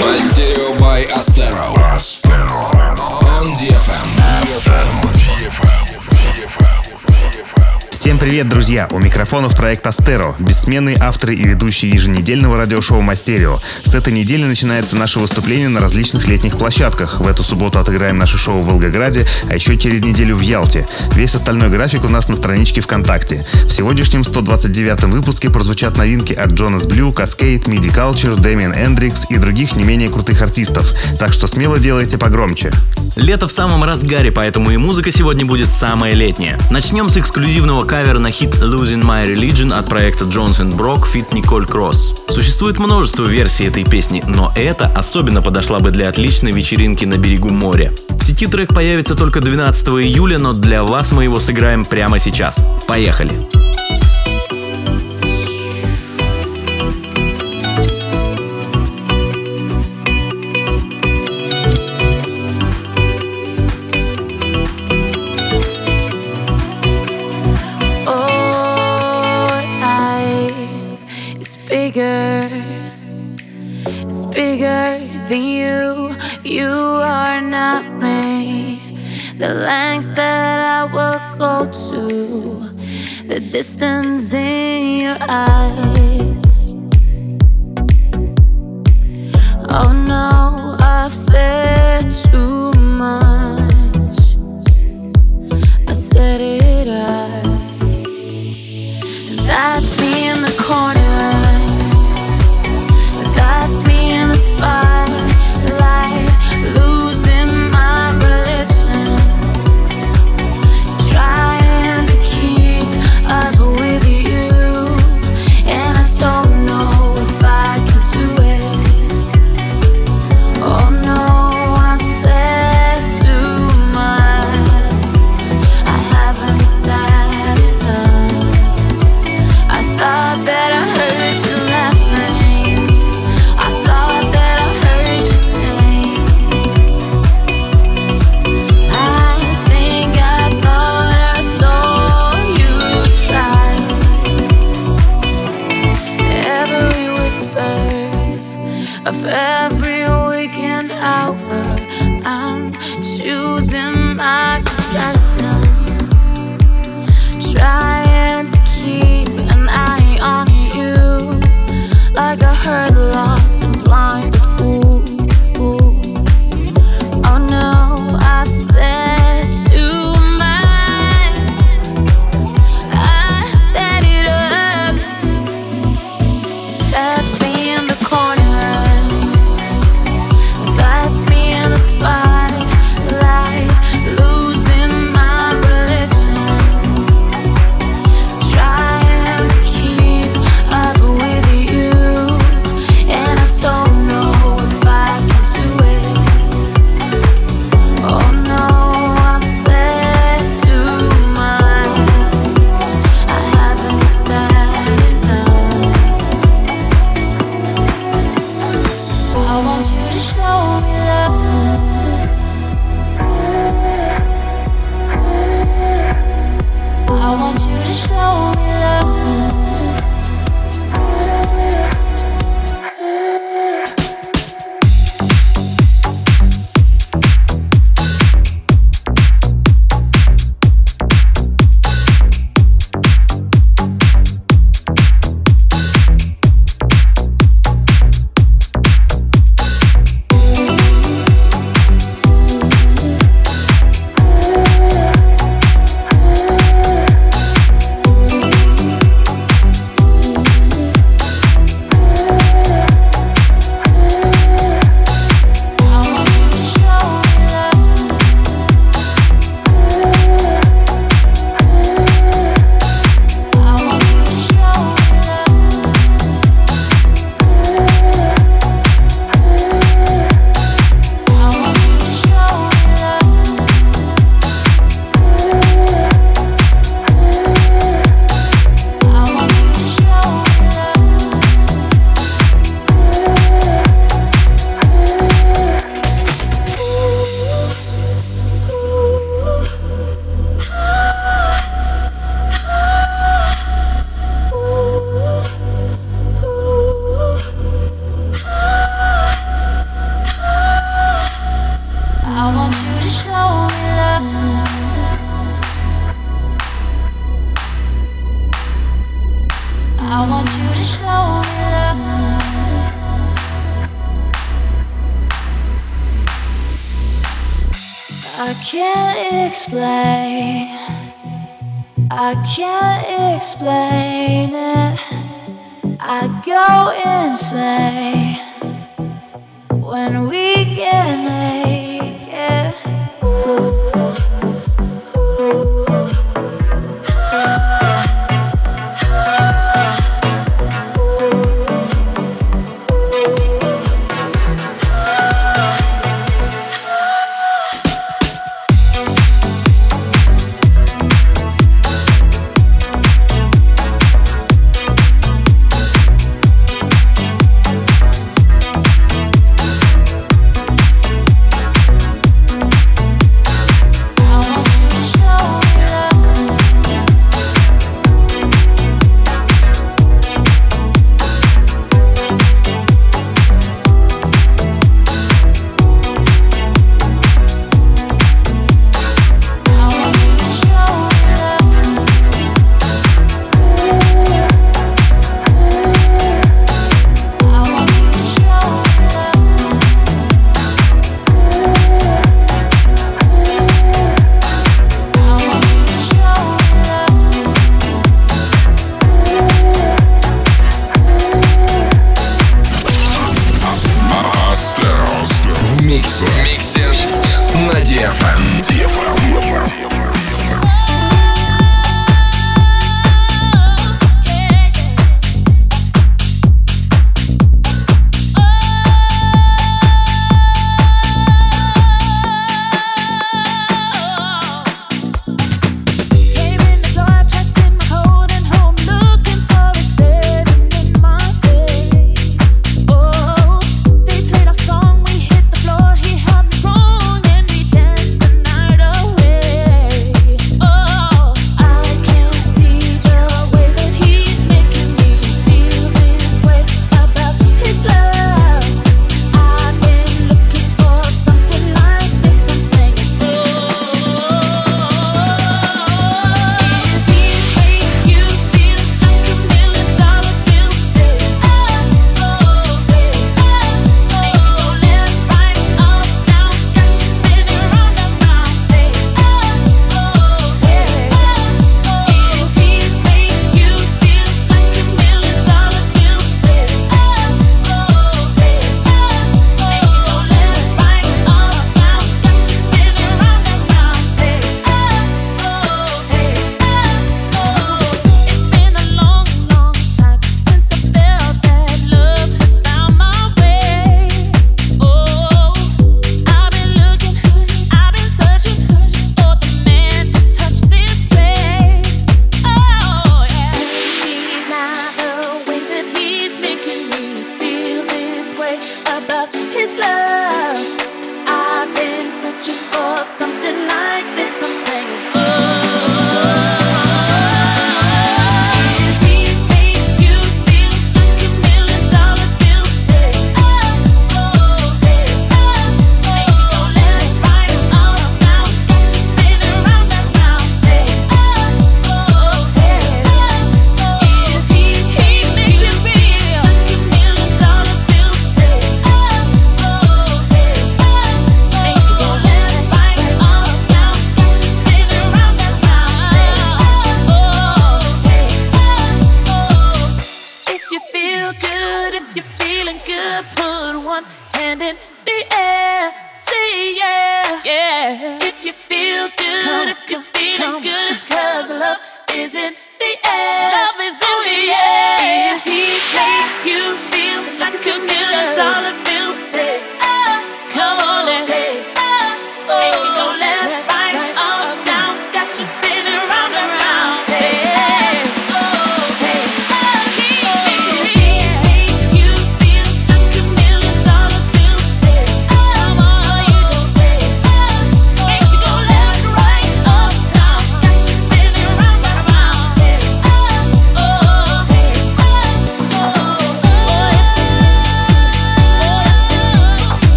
Мастерио by Astero. On DFM. DFM. Всем привет, друзья! У микрофонов проект Астеро, бессменные авторы и ведущие еженедельного радиошоу Мастерио. С этой недели начинается наше выступление на различных летних площадках. В эту субботу отыграем наше шоу в Волгограде, а еще через неделю в Ялте. Весь остальной график у нас на страничке ВКонтакте. В сегодняшнем 129-м выпуске прозвучат новинки от Джонас Блю, Cascade, Midi Culture, Дэмиан Эндрикс и других не менее крутых артистов. Так что смело делайте погромче. Лето в самом разгаре, поэтому и музыка сегодня будет самая летняя. Начнем с эксклюзивного кавер на хит Losing My Religion от проекта Johnson Brock Fit Nicole Cross. Существует множество версий этой песни, но эта особенно подошла бы для отличной вечеринки на берегу моря. В сети трек появится только 12 июля, но для вас мы его сыграем прямо сейчас. Поехали! The lengths that I will go to, the distance in your eyes. Oh no, I've said too much. I said it right. That's me in the corner. That's me in the spotlight. If you feel good, come, if you're feeling come. good, it's cause love is in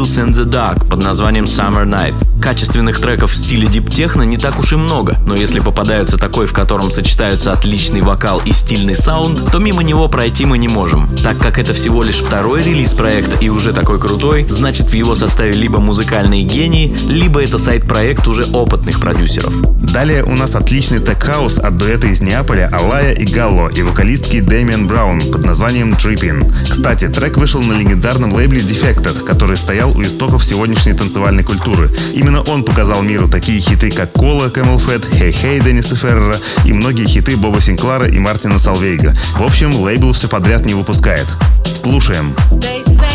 проекта Deals in the Dark под названием Summer Night. Качественных треков в стиле дип-техно не так уж и много, но если попадается такой, в котором сочетаются отличный вокал и стильный саунд, то мимо него пройти мы не можем. Так как это всего лишь второй релиз проекта и уже такой крутой, значит в его составе либо музыкальные гении, либо это сайт-проект уже опытных продюсеров. Далее у нас отличный тег-хаус от дуэта из Неаполя Алая и Галло и вокалистки Дэмиан Браун под названием Trippin. Кстати, трек вышел на легендарном лейбле Defected, который стоял у истоков сегодняшней танцевальной культуры. Именно он показал миру такие хиты, как «Кола» Camel Fat, «Hey Hey» Денниса Феррера и многие хиты Боба Синклара и Мартина Салвейга. В общем, лейбл все подряд не выпускает. Слушаем. They hear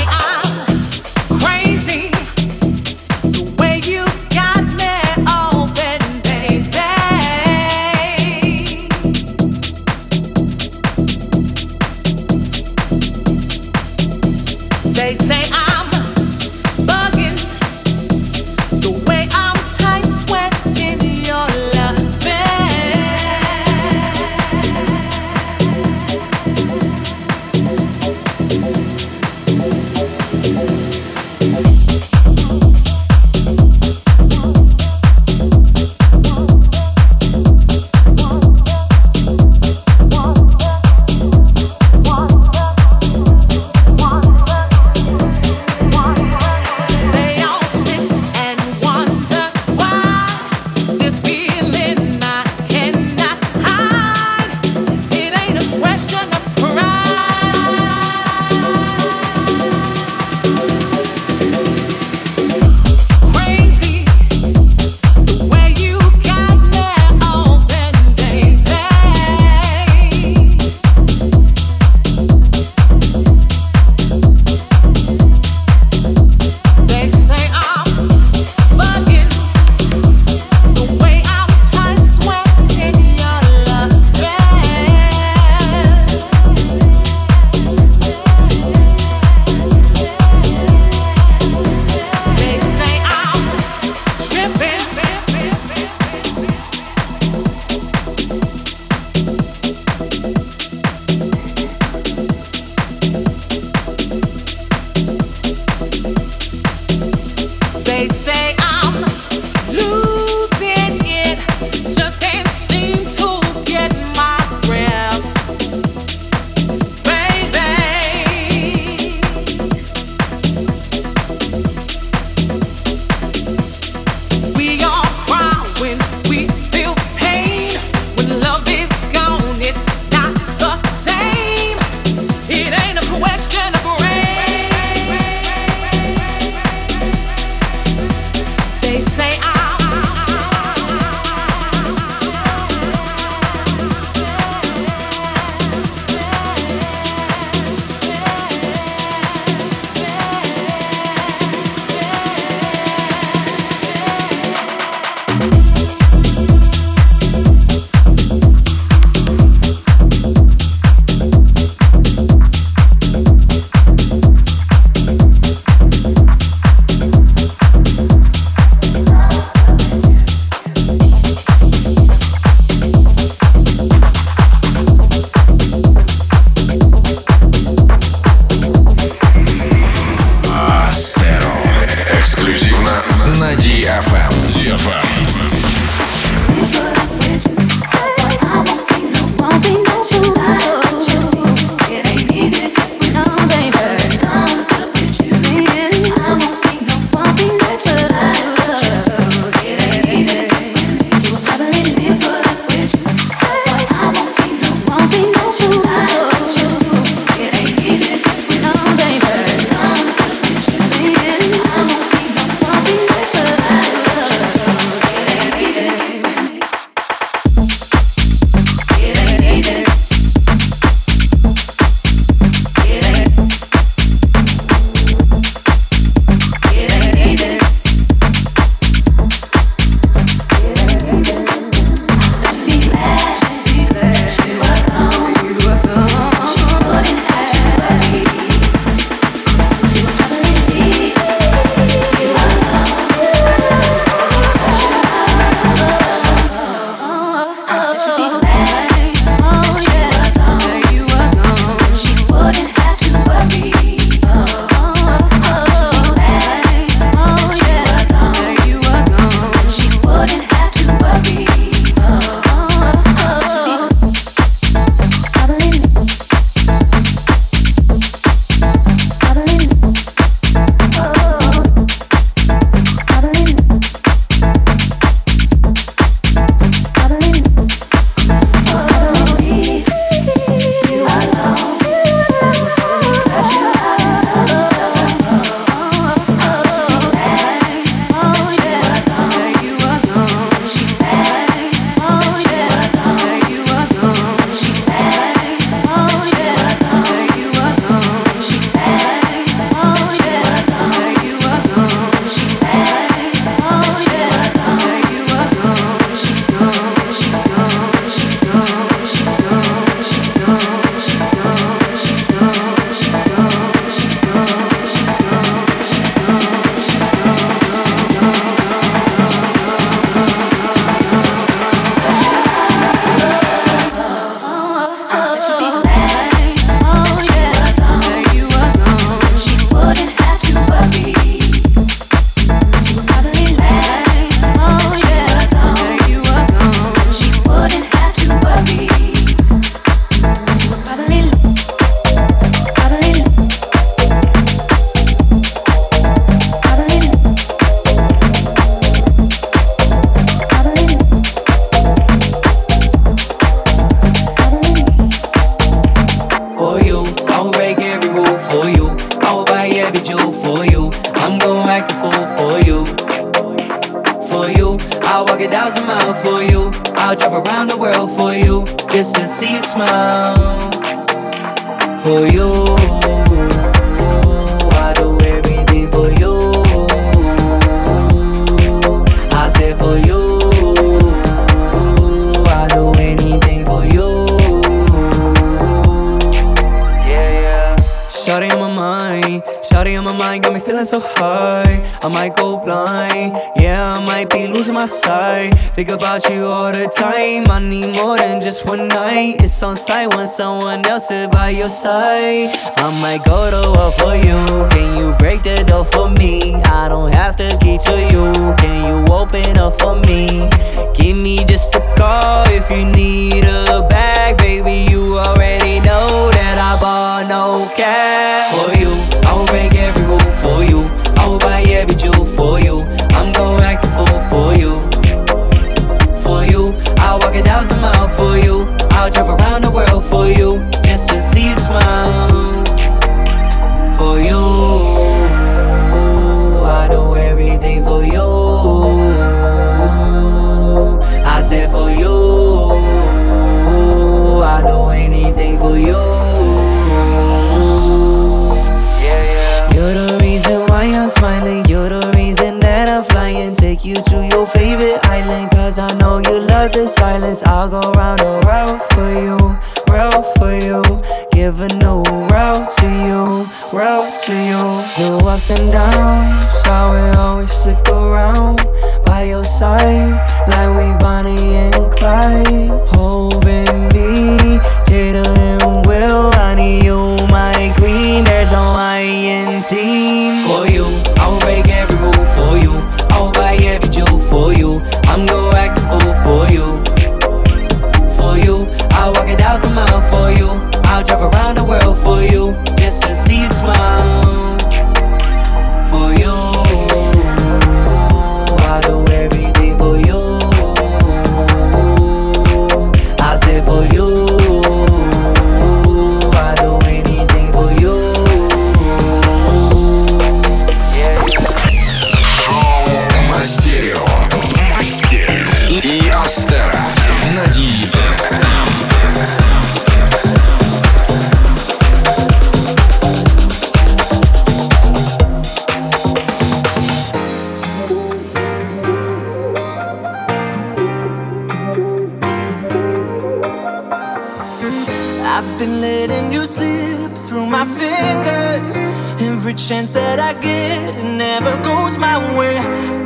I've been letting you slip through my fingers. Every chance that I get, it never goes my way.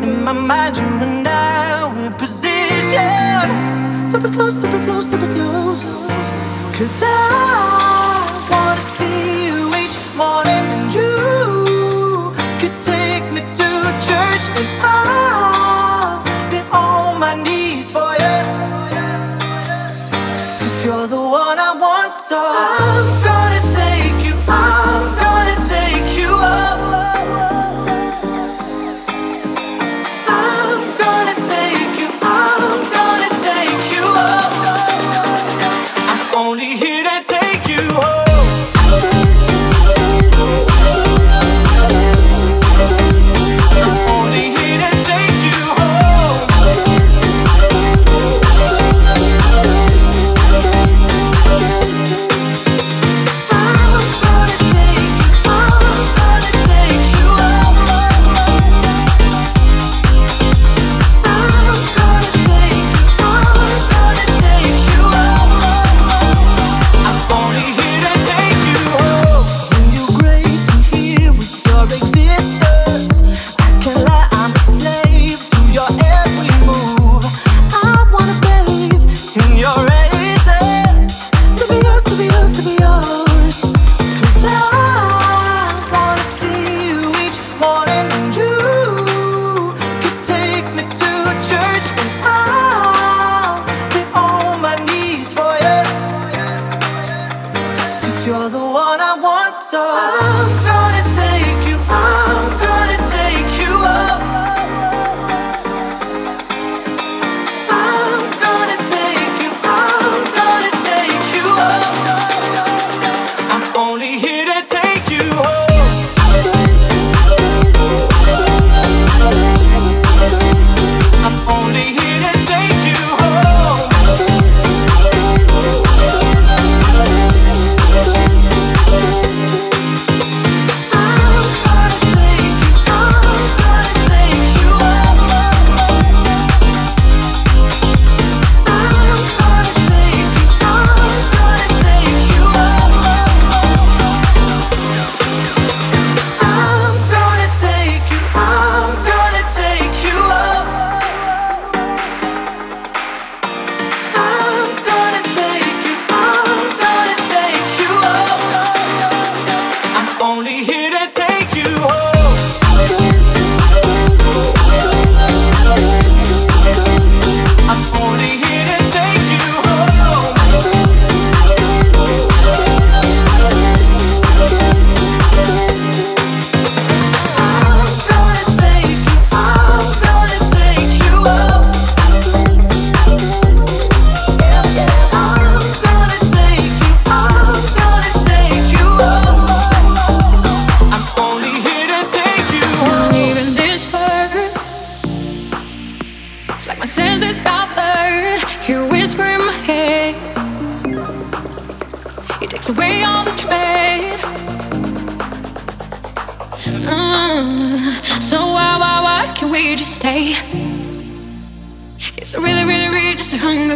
In my mind, you and I, we're positioned to be close, to be close, to be close. Cause I wanna see you each morning, and you could take me to church, and I.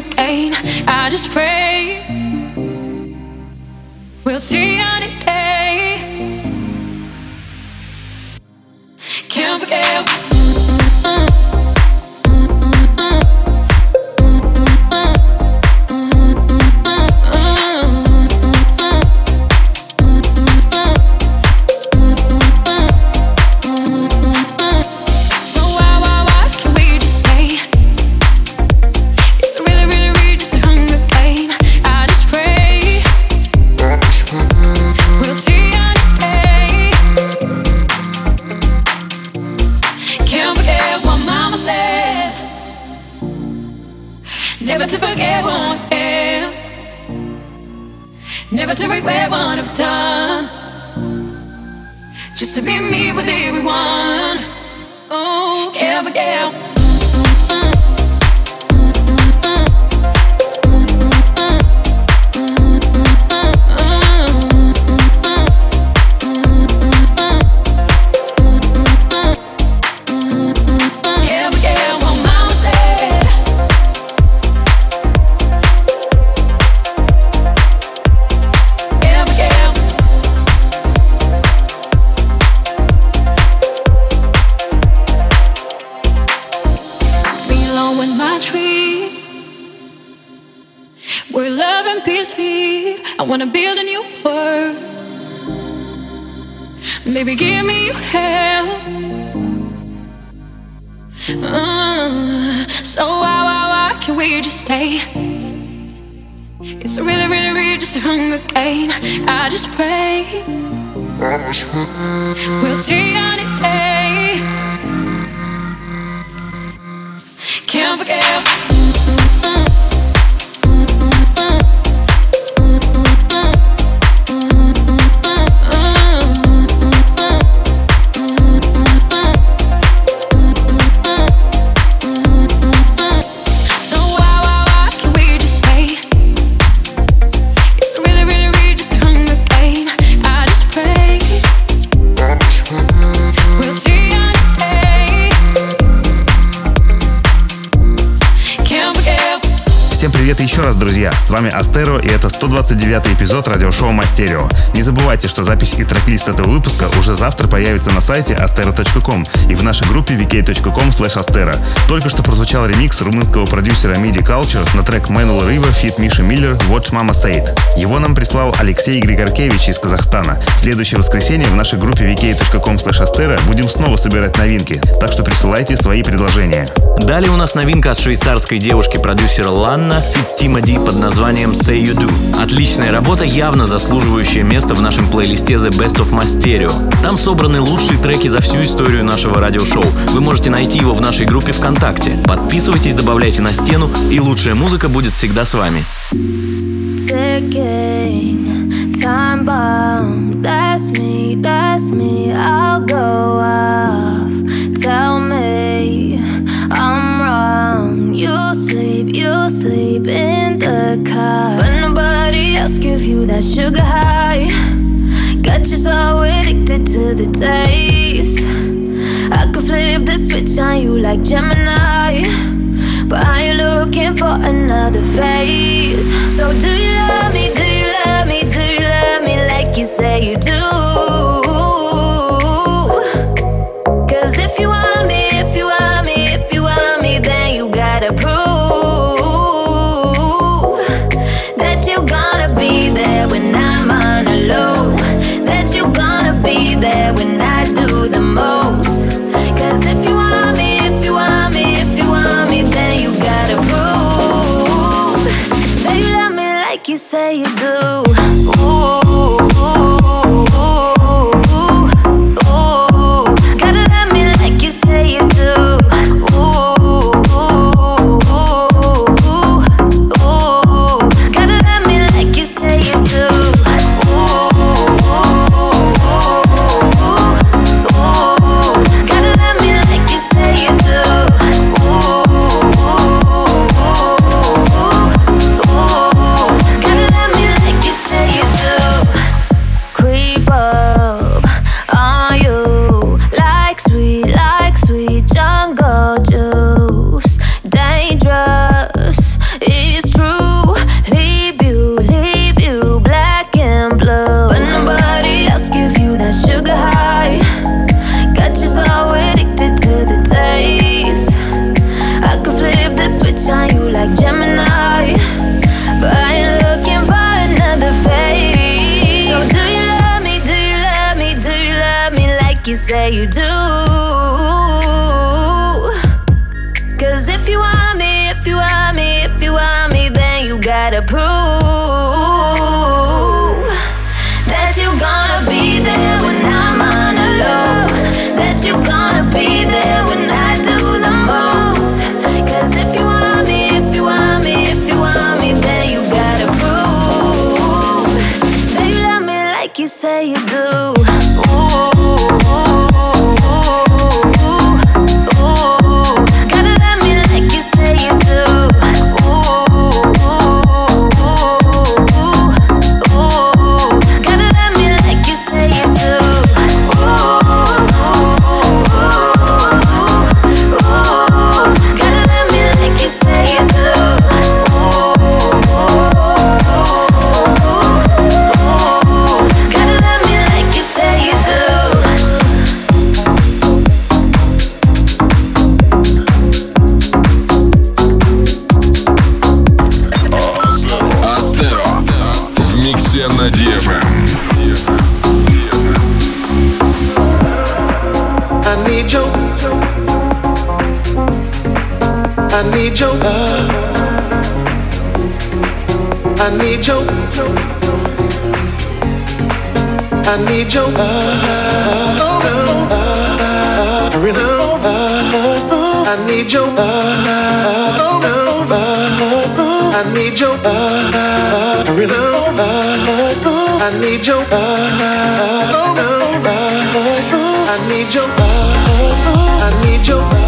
hunger gain. I just pray we'll see any day. Can't forget. We'll see it day. Can't forget. Вами Астеро и это 129 эпизод радиошоу Мастерио. Не забывайте, что запись и трек-лист этого выпуска уже завтра появится на сайте astero.com и в нашей группе vk.com astero. Только что прозвучал ремикс румынского продюсера MIDI Culture на трек Manuel Riva Fit Миша Миллер Watch Mama Said. Его нам прислал Алексей Григоркевич из Казахстана. В следующее воскресенье в нашей группе vk.com astero будем снова собирать новинки, так что присылайте свои предложения. Далее у нас новинка от швейцарской девушки-продюсера Ланна, Fit Тима Ди под названием Say You Do. Отличная работа, явно заслуживающая место в нашем плейлисте The Best of Masterio. Там собраны лучшие треки за всю историю нашего радиошоу. Вы можете найти его в нашей группе ВКонтакте. Подписывайтесь, добавляйте на стену, и лучшая музыка будет всегда с вами. you sleep in the car. But nobody else give you that sugar high. Got you so addicted to the taste. I could flip the switch on you like Gemini. But are you looking for another phase? So do you love me? Do you love me? Do you love me like you say you do? there I need your love. Oh no, I love. I need your love. Oh no, I need your love. I really love. Love. I need your love. I need your love.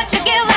what you give.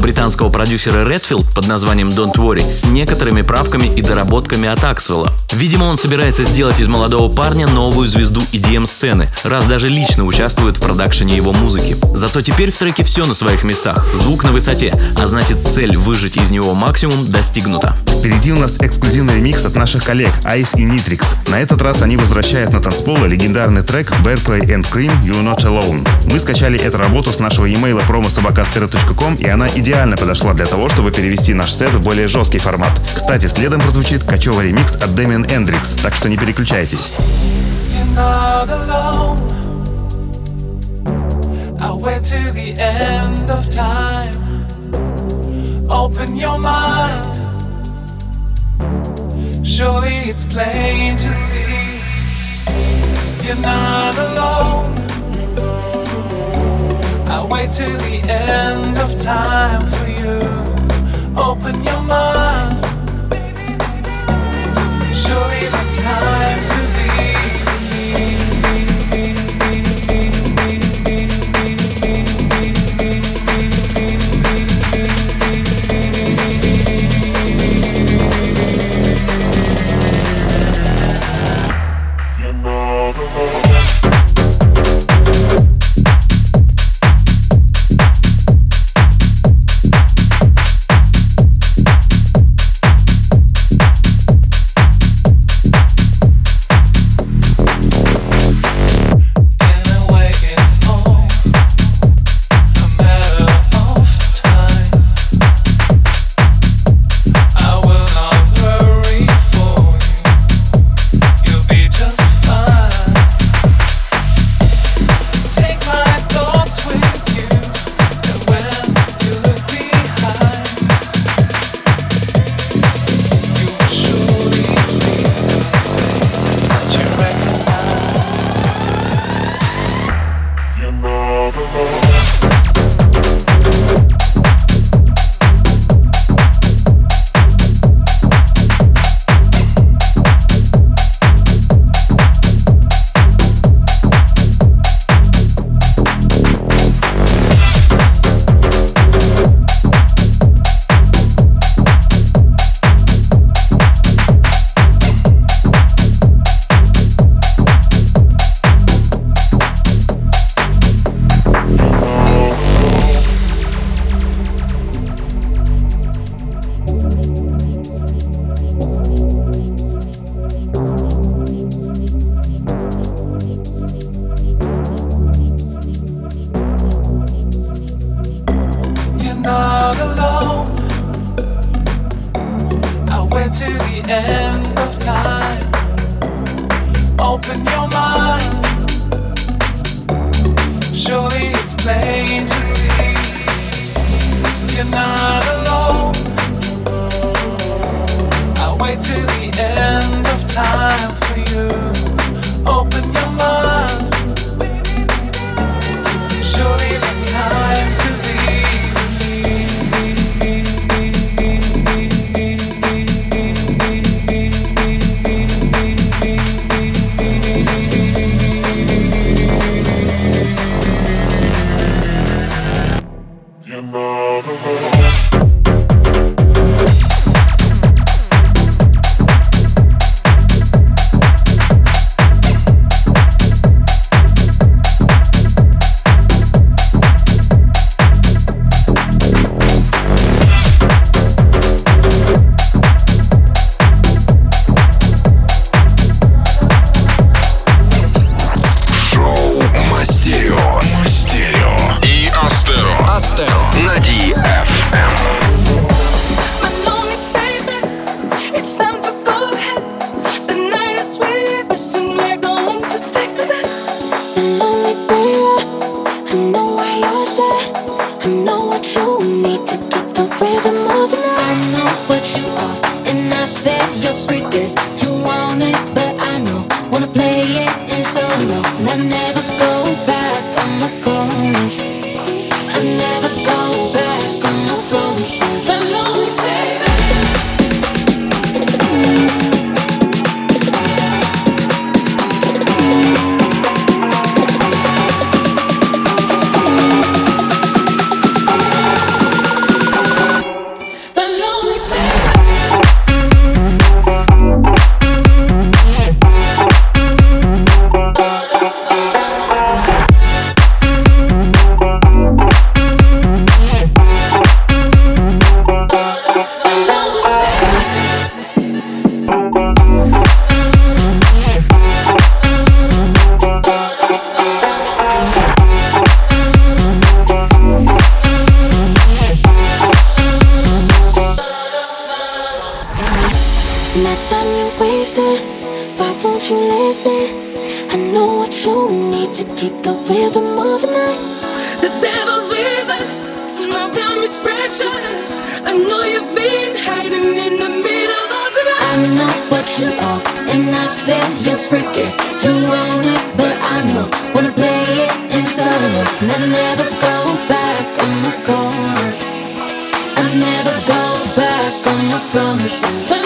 Британского продюсера Redfield под названием Don't Worry с некоторыми правками и доработками от Аксвелла. Видимо, он собирается сделать из молодого парня новую звезду EDM-сцены, раз даже лично участвует в продакшене его музыки. Зато теперь в треке все на своих местах, звук на высоте, а значит цель выжить из него максимум достигнута. Впереди у нас эксклюзивный ремикс от наших коллег Ice и Nitrix. На этот раз они возвращают на танцполы легендарный трек Bear Play and Cream You're Not Alone. Мы скачали эту работу с нашего e-mail promosobakastera.com и она идеально подошла для того, чтобы перевести наш сет в более жесткий формат. Кстати, следом прозвучит кочевый ремикс от Дэмиан Эндрикс, так что не переключайтесь. You're not alone. I wait till the end of time for you. Open your mind. Surely this time. listen? Why won't you listen? I know what you need to keep the rhythm of the night. The devil's with us, my time is precious. I know you've been hiding in the middle of the night. I know what you are, and I feel you're freaking. You want it, but I know. Wanna play it in solo, and I never go back on my chorus. I never go back on my promises.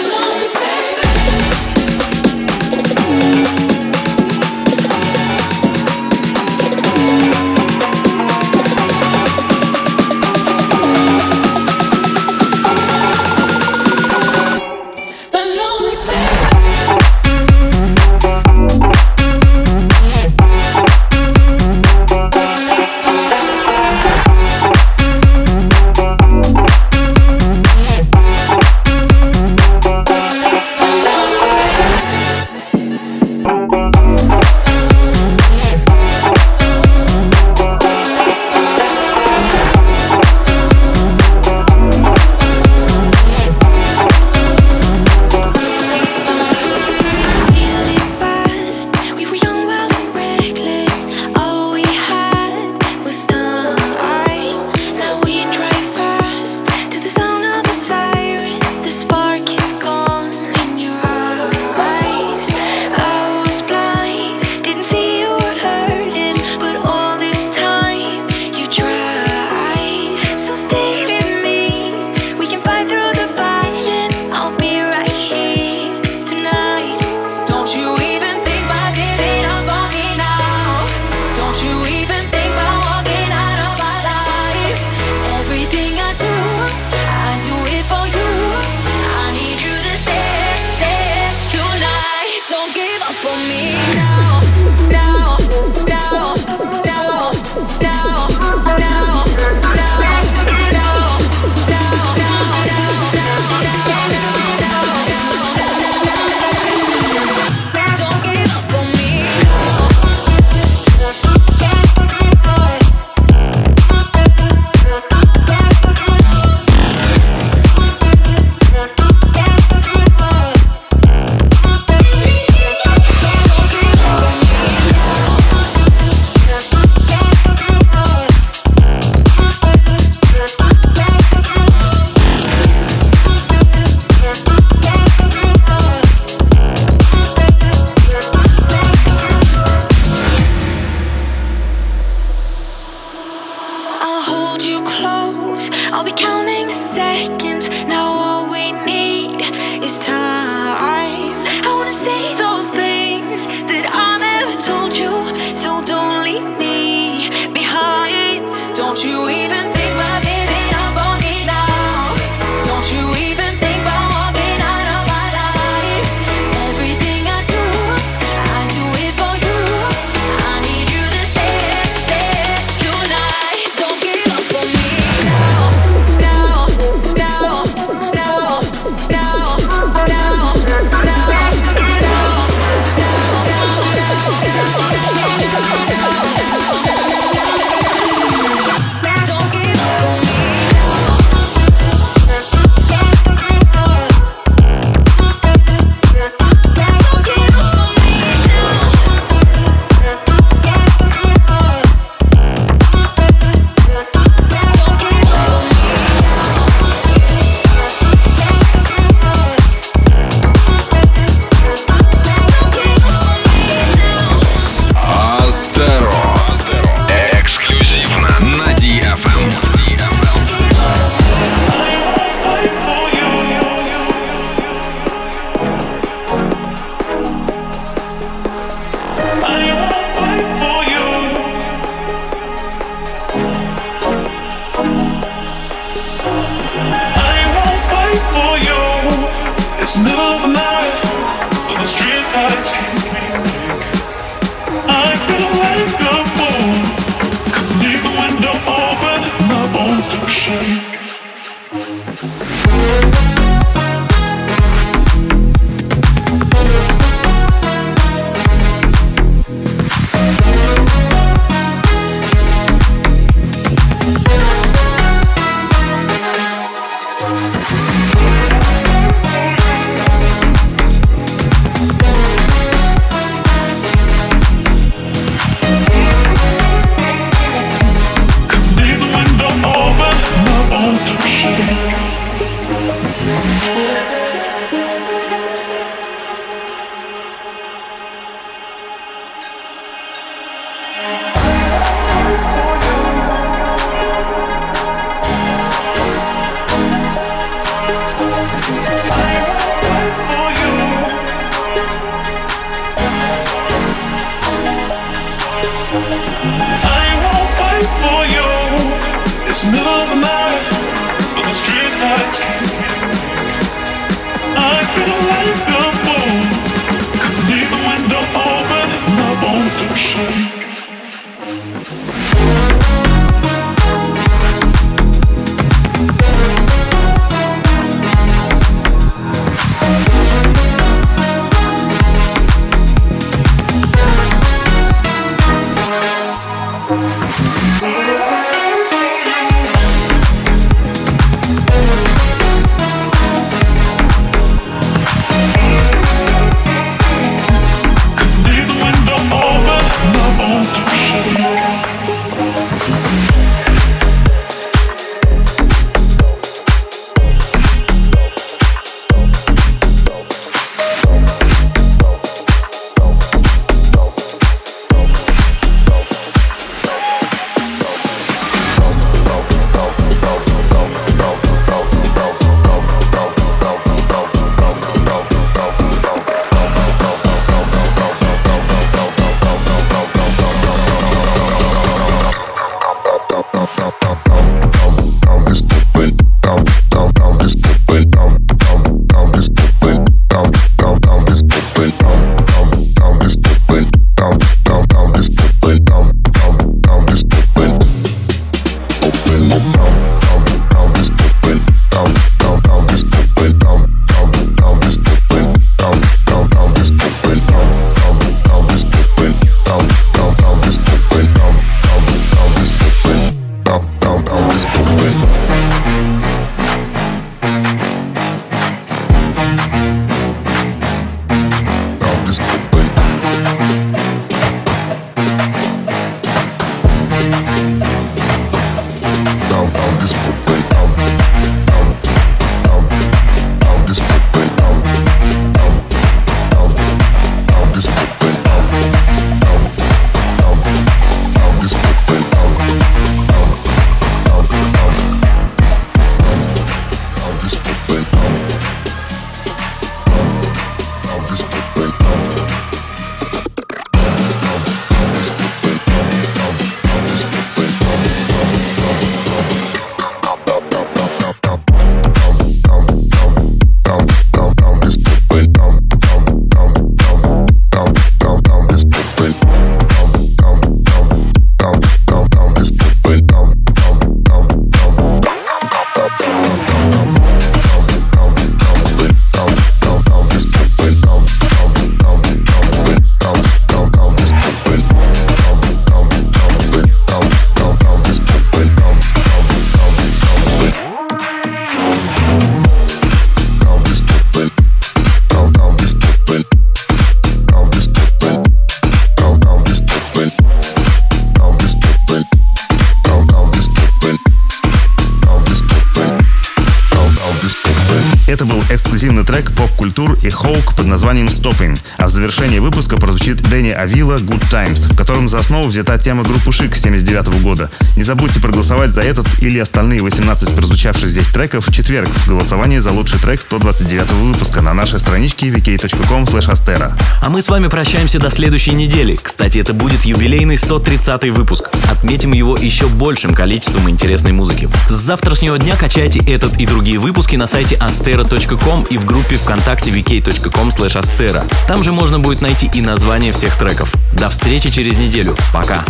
Названием Stopping. А в завершении выпуска прозвучит Дэнни Авила Good Times, в котором за основу взята тема группы Шик 79 года. Не забудьте проголосовать за этот или остальные 18 прозвучавших здесь треков в четверг в голосовании за лучший трек 129 выпуска на нашей страничке vk.com astera. А мы с вами прощаемся до следующей недели. Кстати, это будет юбилейный 130 выпуск. Отметим его еще большим количеством интересной музыки. С завтрашнего дня качайте этот и другие выпуски на сайте astera.com и в группе ВКонтакте vk.com slash. Там же можно будет найти и название всех треков. До встречи через неделю. Пока.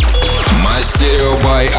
Мастерио by